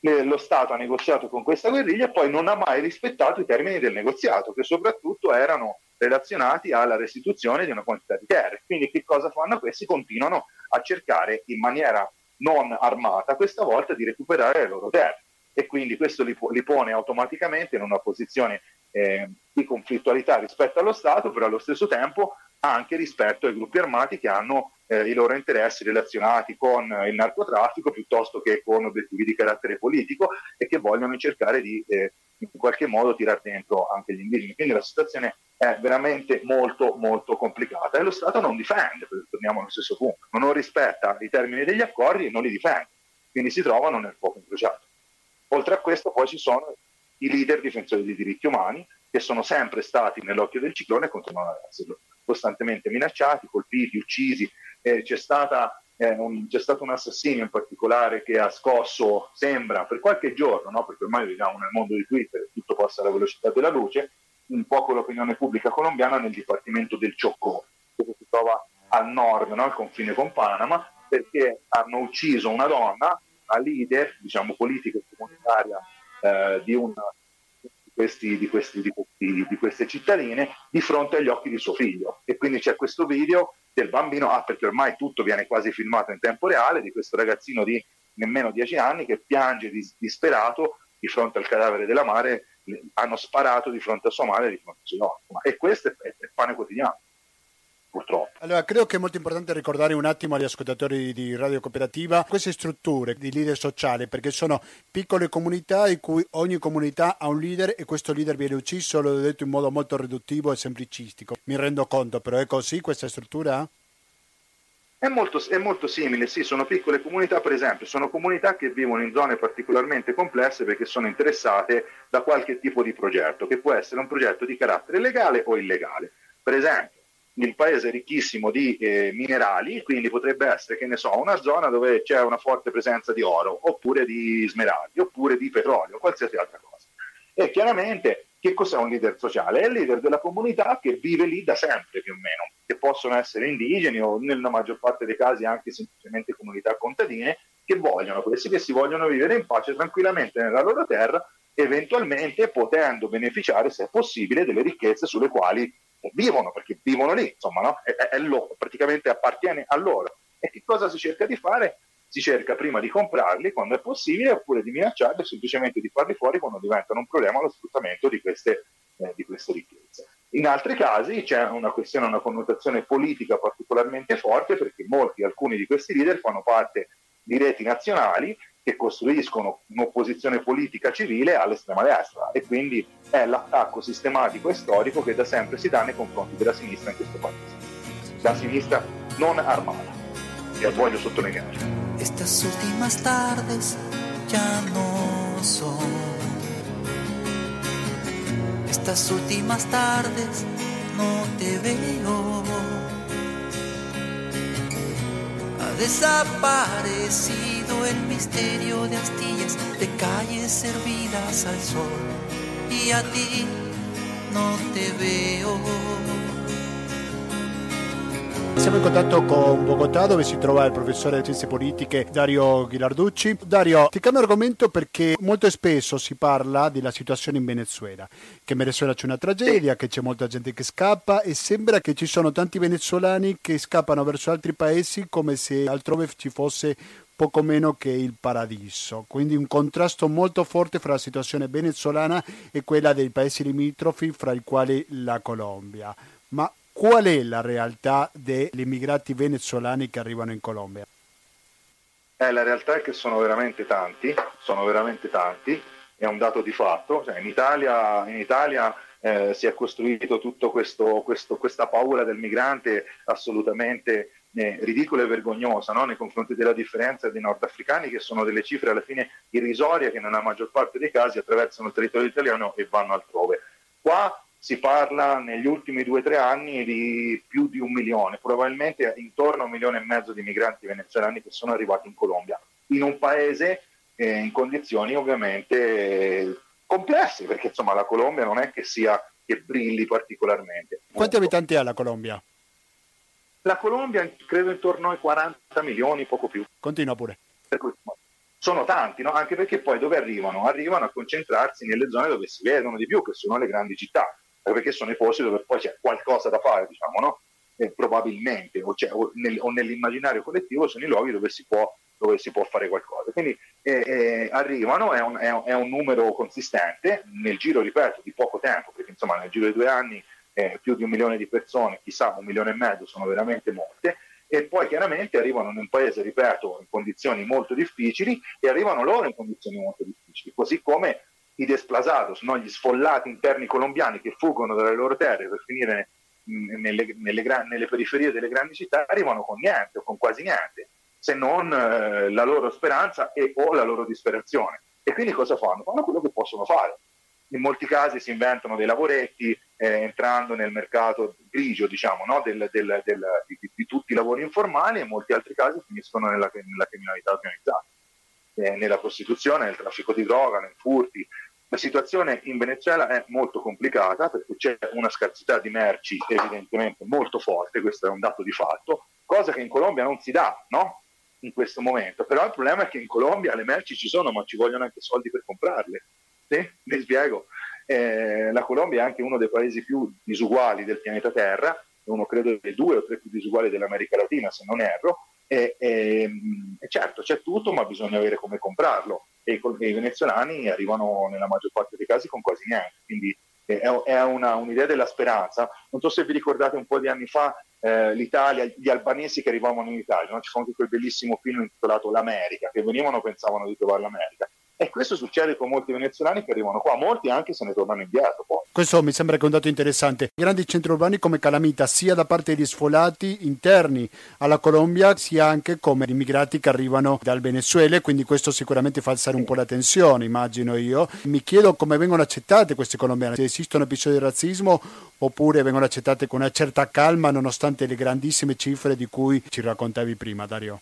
Lo Stato ha negoziato con questa guerriglia e poi non ha mai rispettato i termini del negoziato, che soprattutto erano relazionati alla restituzione di una quantità di terre. Quindi che cosa fanno questi? Continuano a cercare in maniera non armata questa volta di recuperare le loro terre e quindi questo li, li pone automaticamente in una posizione eh, di conflittualità rispetto allo Stato, però allo stesso tempo anche rispetto ai gruppi armati che hanno eh, i loro interessi relazionati con il narcotraffico piuttosto che con obiettivi di carattere politico e che vogliono cercare di eh, in qualche modo tirare dentro anche gli indigeni. Quindi la situazione è veramente molto molto complicata e lo Stato non difende, torniamo allo stesso punto, non rispetta i termini degli accordi e non li difende, quindi si trovano nel fuoco incrociato. Oltre a questo poi ci sono i leader difensori dei diritti umani che sono sempre stati nell'occhio del ciclone e continuano ad esserlo, costantemente minacciati, colpiti, uccisi. Eh, c'è, stata, eh, un, c'è, stato un assassinio in particolare che ha scosso, sembra, per qualche giorno, no? perché ormai viviamo nel mondo di Twitter e tutto passa alla velocità della luce, un po' con l'opinione pubblica colombiana nel dipartimento del Chocó, che si trova al nord, no? al confine con Panama, perché hanno ucciso una donna una leader, diciamo, politica e comunitaria eh, di, una, di, questi, di, questi, di, queste cittadine di fronte agli occhi di suo figlio. E quindi c'è questo video del bambino, ah, perché ormai tutto viene quasi filmato in tempo reale, di questo ragazzino di nemmeno 10 anni che piange disperato di fronte al cadavere della madre, hanno sparato di fronte a sua madre, di fronte a suo nonno. E questo è, è pane quotidiano purtroppo. Allora, credo che è molto importante ricordare un attimo agli ascoltatori di Radio Cooperativa queste strutture di leader sociale, perché sono piccole comunità in cui ogni comunità ha un leader e questo leader viene ucciso, l'ho detto in modo molto riduttivo e semplicistico. Mi rendo conto, però è così questa struttura? È molto, è molto, simile, sì, sono piccole comunità, per esempio, sono comunità che vivono in zone particolarmente complesse perché sono interessate da qualche tipo di progetto, che può essere un progetto di carattere legale o illegale. Per esempio, il paese è ricchissimo di eh, minerali, quindi potrebbe essere, che ne so, una zona dove c'è una forte presenza di oro, oppure di smeraldi, oppure di petrolio, qualsiasi altra cosa. E chiaramente che cos'è un leader sociale? È il leader della comunità che vive lì da sempre più o meno, che possono essere indigeni o nella maggior parte dei casi anche semplicemente comunità contadine che vogliono, questi che si vogliono vivere in pace tranquillamente nella loro terra, eventualmente potendo beneficiare, se è possibile, delle ricchezze sulle quali vivono, perché vivono lì, insomma, no? è, è loro, praticamente appartiene a loro. E che cosa si cerca di fare? Si cerca prima di comprarli quando è possibile, oppure di minacciarli, o semplicemente di farli fuori quando diventano un problema lo sfruttamento di queste, eh, di queste ricchezze. In altri casi c'è una questione, una connotazione politica particolarmente forte perché molti, alcuni di questi leader fanno parte di reti nazionali che costruiscono un'opposizione politica civile all'estrema destra e quindi è l'attacco sistematico e storico che da sempre si dà nei confronti della sinistra in questo paese. La sinistra non armata, che voglio sottolineare. Estas últimas tardes ya no son. Estas últimas tardes no te veo. Desaparecido el misterio de astillas, de calles servidas al sol, y a ti no te veo. Siamo in contatto con Bogotà dove si trova il professore di scienze politiche Dario Ghilarducci. Dario, ti cambio argomento perché molto spesso si parla della situazione in Venezuela, che in Venezuela c'è una tragedia, che c'è molta gente che scappa e sembra che ci sono tanti venezuelani che scappano verso altri paesi come se altrove ci fosse poco meno che il paradiso. Quindi un contrasto molto forte fra la situazione venezuelana e quella dei paesi limitrofi, fra i quali la Colombia. Ma qual è la realtà degli immigrati venezuelani che arrivano in Colombia? Eh, la realtà è che sono veramente tanti, sono veramente tanti, è un dato di fatto. Cioè, in Italia, in Italia eh, si è costruito tutta questa paura del migrante assolutamente eh, ridicola e vergognosa no? nei confronti della differenza dei nordafricani, che sono delle cifre alla fine irrisorie che nella maggior parte dei casi attraversano il territorio italiano e vanno altrove. Qua si parla negli ultimi due o tre anni di più di un milione, probabilmente intorno a un milione e mezzo di migranti venezuelani che sono arrivati in Colombia, in un paese eh, in condizioni ovviamente eh, complesse, perché insomma la Colombia non è che sia che brilli particolarmente. Quanti abitanti ha la Colombia? La Colombia credo intorno ai 40 milioni, poco più. Continua pure. Sono tanti, no? anche perché poi dove arrivano? Arrivano a concentrarsi nelle zone dove si vedono di più, che sono le grandi città perché sono i posti dove poi c'è qualcosa da fare, diciamo, no? Eh, probabilmente, o, o, nel, o, nell'immaginario collettivo sono i luoghi dove si può, dove si può fare qualcosa. Quindi eh, eh, arrivano, è un, è, è un, numero consistente, nel giro, ripeto, di poco tempo, perché insomma nel giro di due anni eh, più di un milione di persone, chissà un milione e mezzo, sono veramente molte, e poi chiaramente arrivano in un paese, ripeto, in condizioni molto difficili e arrivano loro in condizioni molto difficili, così come i desplazados, no? gli sfollati interni colombiani che fuggono dalle loro terre per finire nelle, nelle, nelle, periferie delle grandi città, arrivano con niente o con quasi niente, se non eh, la loro speranza e o la loro disperazione. E quindi cosa fanno? Fanno quello che possono fare. In molti casi si inventano dei lavoretti eh, entrando nel mercato grigio, diciamo, no? del, del, del, di, di, tutti i lavori informali e in molti altri casi finiscono nella, nella criminalità organizzata, eh, nella prostituzione, nel traffico di droga, nei furti, la situazione in Venezuela è molto complicata perché c'è una scarsità di merci evidentemente molto forte, questo è un dato di fatto, cosa che in Colombia non si dà, no? In questo momento. Però il problema è che in Colombia le merci ci sono, ma ci vogliono anche soldi per comprarle. Sì? Mi spiego. Eh, la Colombia è anche uno dei paesi più disuguali del pianeta Terra, uno credo dei due o tre più disuguali dell'America Latina, se non erro. E, e, e certo, c'è tutto, ma bisogna avere come comprarlo e i, venezuelani arrivano nella maggior parte dei casi con quasi niente. Quindi eh, è, una, un'idea della speranza. Non so se vi ricordate un po' di anni fa eh, l'Italia, gli albanesi che arrivavano in Italia, no? ci fu anche quel bellissimo film intitolato L'America, che venivano pensavano di trovare l'America. E questo succede con molti venezuelani che arrivano qua, molti anche se ne tornano indietro. Poi. Questo mi sembra che è un dato interessante. Grandi centri urbani come calamita, sia da parte degli sfolati interni alla Colombia, sia anche come immigrati che arrivano dal Venezuela, quindi questo sicuramente fa alzare un po' la tensione, immagino io. Mi chiedo come vengono accettate queste colombiane, se esistono episodi di razzismo oppure vengono accettate con una certa calma nonostante le grandissime cifre di cui ci raccontavi prima, Dario.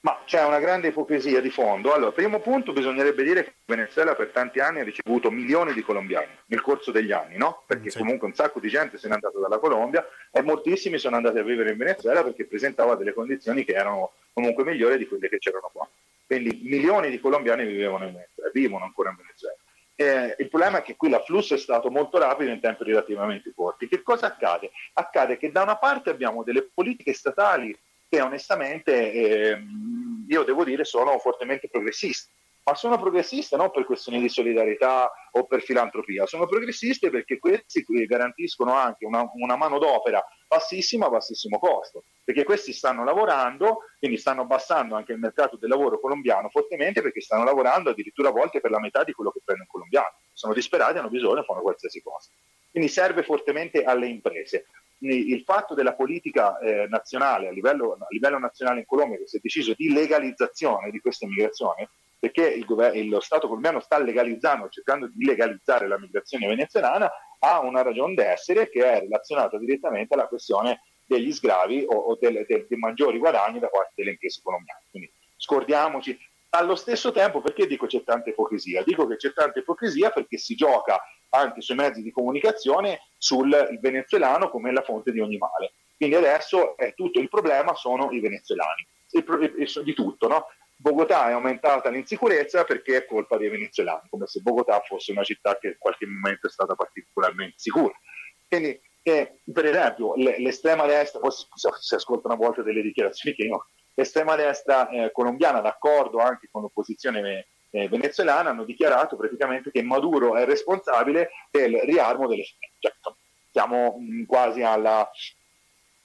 Ma c'è una grande ipocrisia di fondo. Allora, primo punto, bisognerebbe dire che Venezuela per tanti anni ha ricevuto milioni di colombiani nel corso degli anni, no? Perché sì. comunque un sacco di gente se n'è andata dalla Colombia e moltissimi sono andati a vivere in Venezuela perché presentava delle condizioni che erano comunque migliori di quelle che c'erano qua. Quindi milioni di colombiani vivevano in Venezuela, vivono ancora in Venezuela. Eh, il problema è che qui l'afflusso è stato molto rapido in tempi relativamente corti. Che cosa accade? Accade che da una parte abbiamo delle politiche statali che onestamente eh, io devo dire sono fortemente progressiste. Ma sono progressiste non per questioni di solidarietà o per filantropia, sono progressiste perché questi garantiscono anche una, una manodopera bassissima a bassissimo costo, perché questi stanno lavorando, quindi stanno abbassando anche il mercato del lavoro colombiano fortemente perché stanno lavorando addirittura a volte per la metà di quello che prende un colombiano. Sono disperati, hanno bisogno, fanno qualsiasi cosa. Quindi serve fortemente alle imprese il fatto della politica eh, nazionale a livello, a livello, nazionale in Colombia che si è deciso di legalizzazione di questa immigrazione, perché il governo, lo Stato colombiano sta legalizzando, cercando di legalizzare la migrazione venezuelana, ha una ragione d'essere che è relazionata direttamente alla questione degli sgravi o, o dei del, del maggiori guadagni da parte delle imprese colombiane. Quindi scordiamoci. Allo stesso tempo, perché dico c'è tanta ipocrisia? Dico che c'è tanta ipocrisia perché si gioca anche sui mezzi di comunicazione sul venezuelano come la fonte di ogni male. Quindi adesso è tutto il problema sono i venezuelani, di tutto, no? Bogotà è aumentata l'insicurezza perché è colpa dei venezuelani, come se Bogotà fosse una città che in qualche momento è stata particolarmente sicura. Quindi, eh, per esempio, l'estrema destra, poi si, ascoltano a volte delle dichiarazioni che io, l'estrema destra eh, colombiana, d'accordo anche con l'opposizione eh, venezuelana hanno dichiarato praticamente che Maduro è responsabile del riarmo delle. Cioè, siamo mh, quasi alla,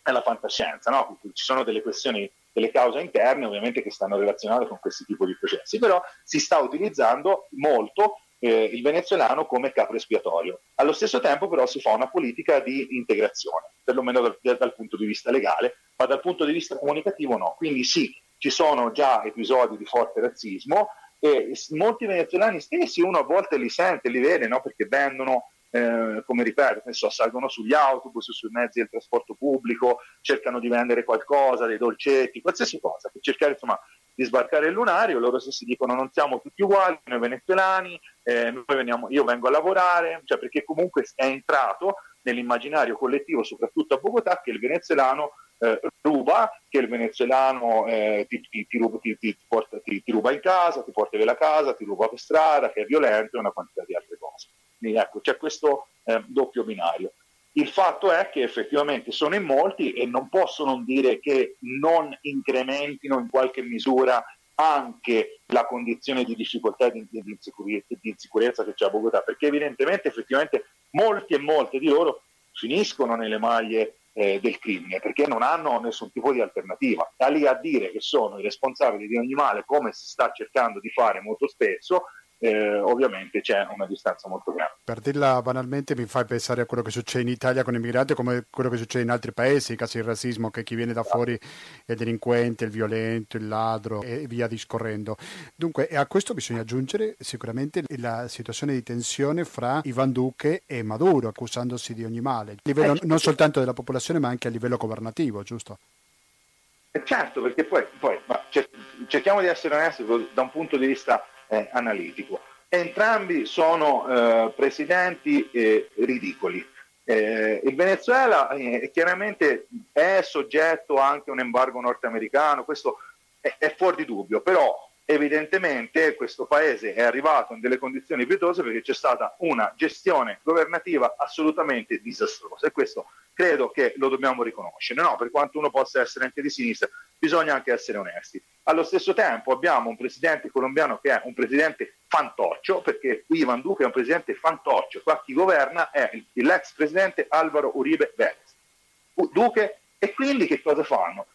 alla fantascienza, no? ci sono delle questioni delle cause interne ovviamente che stanno relazionate con questi tipi di processi, però si sta utilizzando molto eh, il venezuelano come capo espiatorio. Allo stesso tempo però si fa una politica di integrazione, perlomeno dal, dal punto di vista legale, ma dal punto di vista comunicativo no. Quindi sì, ci sono già episodi di forte razzismo e molti venezuelani stessi uno a volte li sente, li vede, no? perché vendono eh, come ripeto, adesso salgono sugli autobus, sui mezzi del trasporto pubblico, cercano di vendere qualcosa, dei dolcetti, qualsiasi cosa, per cercare insomma di sbarcare il lunario, loro stessi dicono non siamo tutti uguali, noi venezuelani, eh, noi veniamo, io vengo a lavorare, cioè perché comunque è entrato nell'immaginario collettivo, soprattutto a Bogotà, che il venezuelano eh, ruba, che il venezuelano eh, ti, ti, ti, ruba, porta, ti, ruba in casa, ti porta via la casa, ti ruba per strada, che è violento e una quantità di altre cose. Quindi ecco, c'è questo eh, doppio binario. Il fatto è che effettivamente sono in molti e non posso non dire che non incrementino in qualche misura anche la condizione di difficoltà e di, di, insicurezza, di, insicurezza che c'è a Bogotà, perché evidentemente effettivamente molti e molte di loro finiscono nelle maglie eh, del crimine perché non hanno nessun tipo di alternativa. Da lì a dire che sono i responsabili di ogni male, come si sta cercando di fare molto spesso, eh, ovviamente c'è una distanza molto grande. Per dirla banalmente mi fai pensare a quello che succede in Italia con i migranti come quello che succede in altri paesi, i casi di razzismo, che chi viene da fuori è delinquente, il violento, il ladro e via discorrendo. Dunque a questo bisogna aggiungere sicuramente la situazione di tensione fra Ivan Duque e Maduro, accusandosi di ogni male, a livello non soltanto della popolazione ma anche a livello governativo, giusto? Eh, certo, perché poi, poi cerchiamo di essere onesti da un punto di vista eh, analitico. Entrambi sono eh, presidenti eh, ridicoli. Eh, il Venezuela eh, chiaramente è soggetto anche a un embargo nordamericano, questo è, è fuori di dubbio, però evidentemente questo paese è arrivato in delle condizioni pietose perché c'è stata una gestione governativa assolutamente disastrosa e questo credo che lo dobbiamo riconoscere. No, per quanto uno possa essere anche di sinistra, bisogna anche essere onesti. Allo stesso tempo abbiamo un presidente colombiano che è un presidente fantoccio, perché Ivan Duque è un presidente fantoccio, qua chi governa è l'ex presidente Alvaro Uribe Vélez. Duque e quindi che cosa fanno?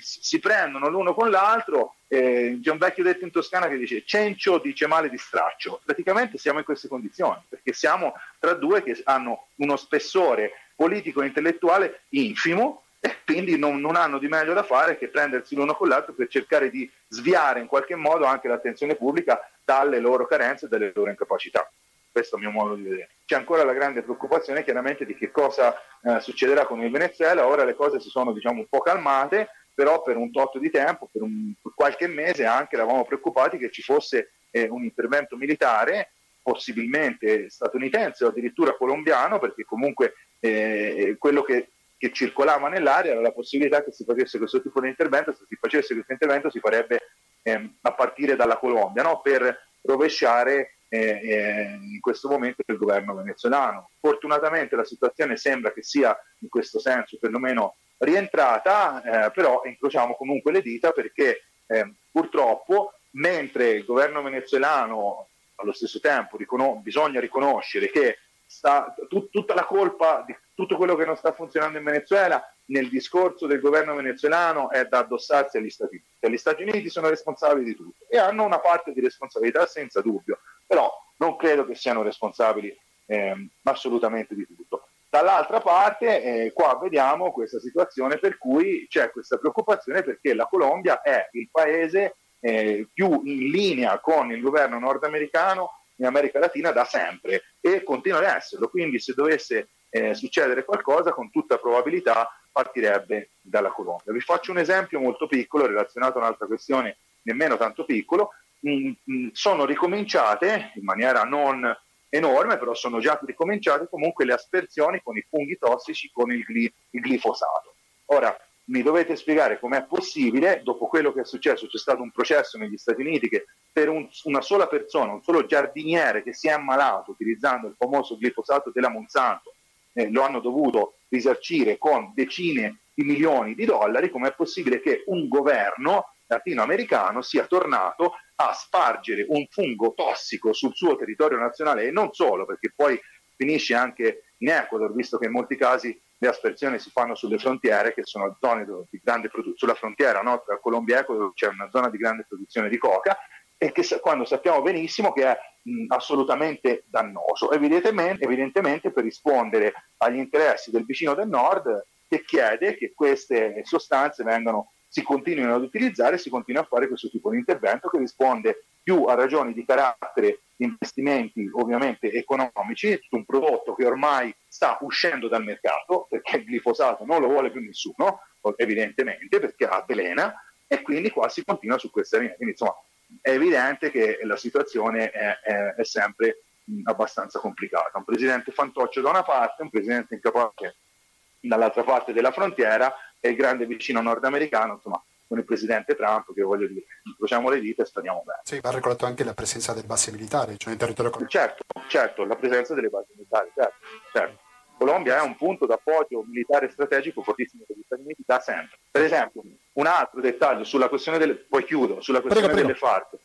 Si prendono l'uno con l'altro, eh, c'è un vecchio detto in Toscana che dice cencio dice male di straccio, praticamente siamo in queste condizioni, perché siamo tra due che hanno uno spessore politico e intellettuale infimo e quindi non, non, hanno di meglio da fare che prendersi l'uno con l'altro per cercare di sviare in qualche modo anche l'attenzione pubblica dalle loro carenze e dalle loro incapacità. Questo è il mio modo di vedere. C'è ancora la grande preoccupazione chiaramente di che cosa eh, succederà con il Venezuela. Ora le cose si sono diciamo, un po' calmate, però per un tot di tempo, per, un, per qualche mese anche eravamo preoccupati che ci fosse eh, un intervento militare, possibilmente statunitense o addirittura colombiano, perché comunque eh, quello che, che, circolava nell'area era la possibilità che si facesse questo tipo di intervento, se si facesse questo intervento si farebbe ehm, a partire dalla Colombia, no? per rovesciare in questo momento il governo venezuelano. Fortunatamente la situazione sembra che sia in questo senso perlomeno rientrata, eh, però incrociamo comunque le dita perché ehm, purtroppo mentre il governo venezuelano allo stesso tempo riconos- bisogna riconoscere che sta, tut- tutta la colpa di tutto quello che non sta funzionando in Venezuela nel discorso del governo venezuelano è da addossarsi agli Stati Uniti. Gli Stati Uniti sono responsabili di tutto e hanno una parte di responsabilità senza dubbio, però non credo che siano responsabili eh, assolutamente di tutto. Dall'altra parte, eh, qua vediamo questa situazione per cui c'è questa preoccupazione perché la Colombia è il paese eh, più in linea con il governo nordamericano in America Latina da sempre e continua ad esserlo. Quindi se dovesse eh, succedere qualcosa, con tutta probabilità partirebbe dalla Colombia. Vi faccio un esempio molto piccolo relazionato a un'altra questione nemmeno tanto piccolo. Mm, mm, sono ricominciate in maniera non enorme, però sono già ricominciate comunque le aspersioni con i funghi tossici con il, gli, il glifosato. Ora, mi dovete spiegare com'è possibile, dopo quello che è successo, c'è stato un processo negli Stati Uniti che per un, una sola persona, un solo giardiniere che si è ammalato utilizzando il famoso glifosato della Monsanto, eh, lo hanno dovuto risarcire con decine di milioni di dollari, com'è possibile che un governo latinoamericano sia tornato a spargere un fungo tossico sul suo territorio nazionale e non solo, perché poi finisce anche in Ecuador, visto che in molti casi le aspersioni si fanno sulle frontiere, che sono zone di grande produzione, sulla frontiera no? tra Colombia e Ecuador c'è una zona di grande produzione di coca, e che quando sappiamo benissimo che è mh, assolutamente dannoso, evidentemente, evidentemente per rispondere agli interessi del vicino del nord che chiede che queste sostanze vengano, si continuino ad utilizzare, si continui a fare questo tipo di intervento che risponde più a ragioni di carattere investimenti ovviamente economici su un prodotto che ormai sta uscendo dal mercato perché il glifosato non lo vuole più nessuno, evidentemente perché avvelena e quindi qua si continua su questa linea. Quindi insomma è evidente che la situazione è, è, è sempre mh, abbastanza complicata. Un presidente fantoccio da una parte, un presidente incapace dall'altra parte della frontiera e il grande vicino nordamericano, insomma, con il presidente Trump, che voglio dire, incrociamo le dita e speriamo bene. Sì, va ricordato anche la presenza delle basi militari, cioè in territorio colombiano. Certo, certo, la presenza delle basi militari, certo, certo. Colombia è un punto d'appoggio militare strategico fortissimo per gli Stati Uniti da sempre. Per esempio, un altro dettaglio sulla questione delle, poi chiudo, sulla questione prego, delle FARC.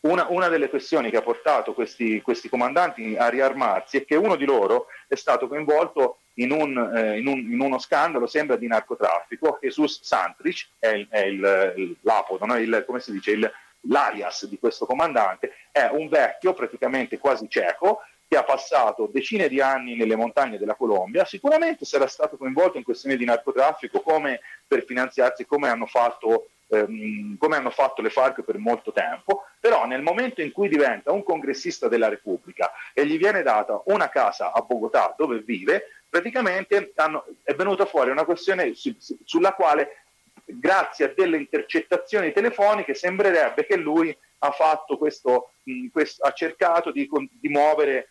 Una, una, delle questioni che ha portato questi, questi, comandanti a riarmarsi è che uno di loro è stato coinvolto in, un, eh, in, un, in uno scandalo, sembra di narcotraffico. Jesus Santrich è, il, è il, l'apodo, no? il, come si dice, il, l'alias di questo comandante, è un vecchio, praticamente quasi cieco, che ha passato decine di anni nelle montagne della Colombia, sicuramente sarà stato coinvolto in questioni di narcotraffico come per finanziarsi, come hanno fatto, ehm, come hanno fatto le FARC per molto tempo, però nel momento in cui diventa un congressista della Repubblica e gli viene data una casa a Bogotà dove vive, praticamente hanno, è venuta fuori una questione su, su, sulla quale grazie a delle intercettazioni telefoniche sembrerebbe che lui ha, questo, mh, questo, ha cercato di, di muovere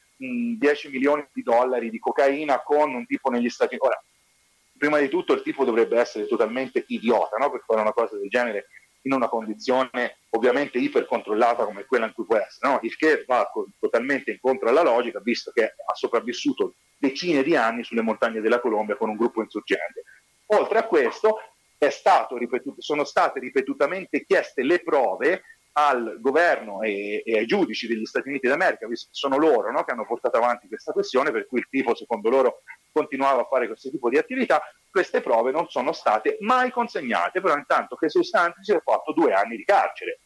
10 milioni di dollari di cocaina con un tipo negli Stati Uniti. Ora, prima di tutto il tipo dovrebbe essere totalmente idiota no? per fare una cosa del genere in una condizione ovviamente ipercontrollata come quella in cui può essere, no? il che va totalmente incontro alla logica, visto che ha sopravvissuto decine di anni sulle montagne della Colombia con un gruppo insorgente. Oltre a questo, ripetuto, sono state ripetutamente chieste le prove al governo e, e, ai giudici degli Stati Uniti d'America, visto che sono loro no, che hanno portato avanti questa questione, per cui il tipo, secondo loro, continuava a fare questo tipo di attività, queste prove non sono state mai consegnate, però intanto che Santi si è fatto due anni di carcere,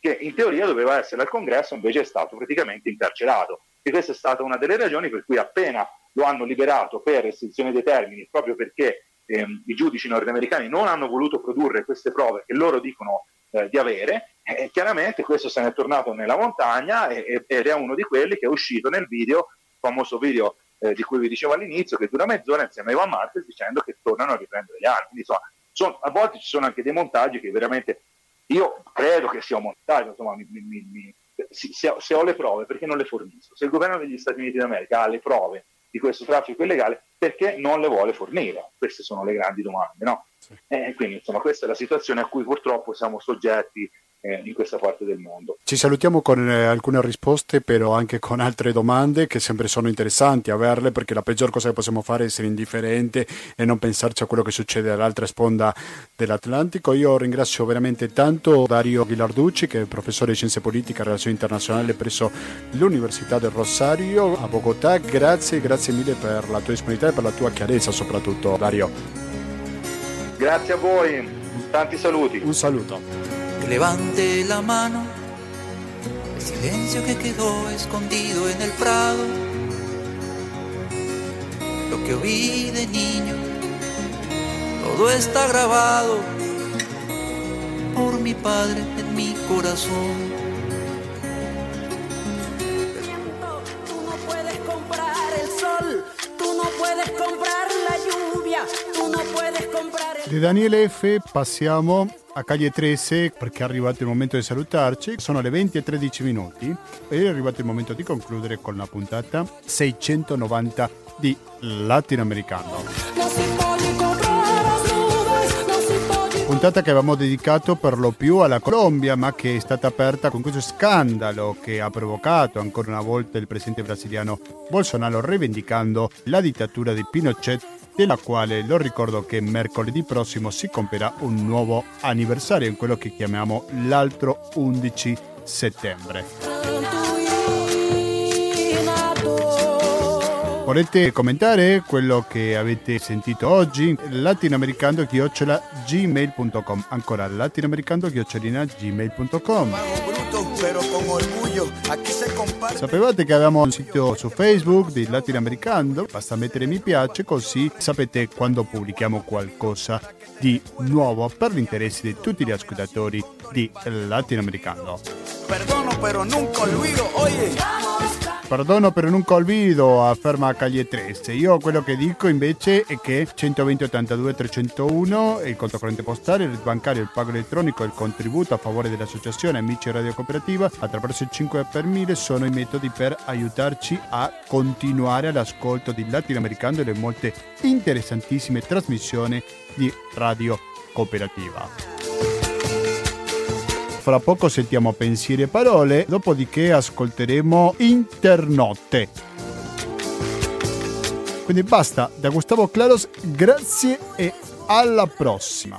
che in teoria doveva essere al congresso, invece è stato praticamente incarcerato. E questa è stata una delle ragioni per cui appena lo hanno liberato per restrizione dei termini, proprio perché ehm, i giudici nordamericani non hanno voluto produrre queste prove che loro dicono eh, di avere, e chiaramente questo se n'è tornato nella montagna e, ed è uno di quelli che è uscito nel video, famoso video eh, di cui vi dicevo all'inizio, che dura mezz'ora insieme a Ivan Marquez dicendo che tornano a riprendere gli armi. Quindi, insomma, sono, a volte ci sono anche dei montaggi che veramente io credo che sia un montaggio, insomma, mi, mi, mi, se, se, ho le prove perché non le fornisco? Se il governo degli Stati Uniti d'America ha le prove di questo traffico illegale, perché non le vuole fornire? Queste sono le grandi domande, no? Sì. Eh, quindi, insomma, questa è la situazione a cui purtroppo siamo soggetti eh, in questa parte del mondo. Ci salutiamo con eh, alcune risposte, però anche con altre domande che sempre sono interessanti averle, perché la peggior cosa che possiamo fare è essere indifferenti e non pensarci a quello che succede dall'altra sponda dell'Atlantico. Io ringrazio veramente tanto Dario Ghilarducci, che è professore di scienze politiche e relazioni internazionali presso l'Università del Rosario a Bogotà. Grazie, grazie mille per la tua disponibilità e per la tua chiarezza soprattutto, Dario. Grazie a voi, tanti saluti. Un saluto levante la mano, el silencio que quedó escondido en el prado, lo que oí de niño, todo está grabado por mi padre en mi corazón. No puedes comprar el sol, De Daniel F passiamo a Caglie 13 perché è arrivato il momento di salutarci. Sono le 20 e 13 minuti e è arrivato il momento di concludere con la puntata 690 di Latinoamericano. Puntata che avevamo dedicato per lo più alla Colombia, ma che è stata aperta con questo scandalo che ha provocato ancora una volta il presidente brasiliano Bolsonaro rivendicando la dittatura di Pinochet della quale lo ricordo che mercoledì prossimo si compierà un nuovo anniversario in quello che chiamiamo l'altro 11 settembre. Volete commentare quello che avete sentito oggi? latinoamericando-gmail.com Ancora latinoamericando-gmail.com Sapevate che avevamo un sito su Facebook di Latinoamericano? Basta mettere mi piace così sapete quando pubblichiamo qualcosa di nuovo per l'interesse di tutti gli ascoltatori di Latinoamericano. Perdono però non olvido, oye. Perdono per non colvido, afferma Caglie 13. Io quello che dico invece è che 120 82 301 il conto corrente postale, il bancario, il pago elettronico e il contributo a favore dell'associazione Amici Radio Cooperativa attraverso il 5 per 1000 sono i metodi per aiutarci a continuare all'ascolto di latinoamericano e le molte interessantissime trasmissioni di Radio Cooperativa fra poco sentiamo Pensieri e Parole, dopodiché ascolteremo Internotte. Quindi basta, da Gustavo Claros, grazie e alla prossima.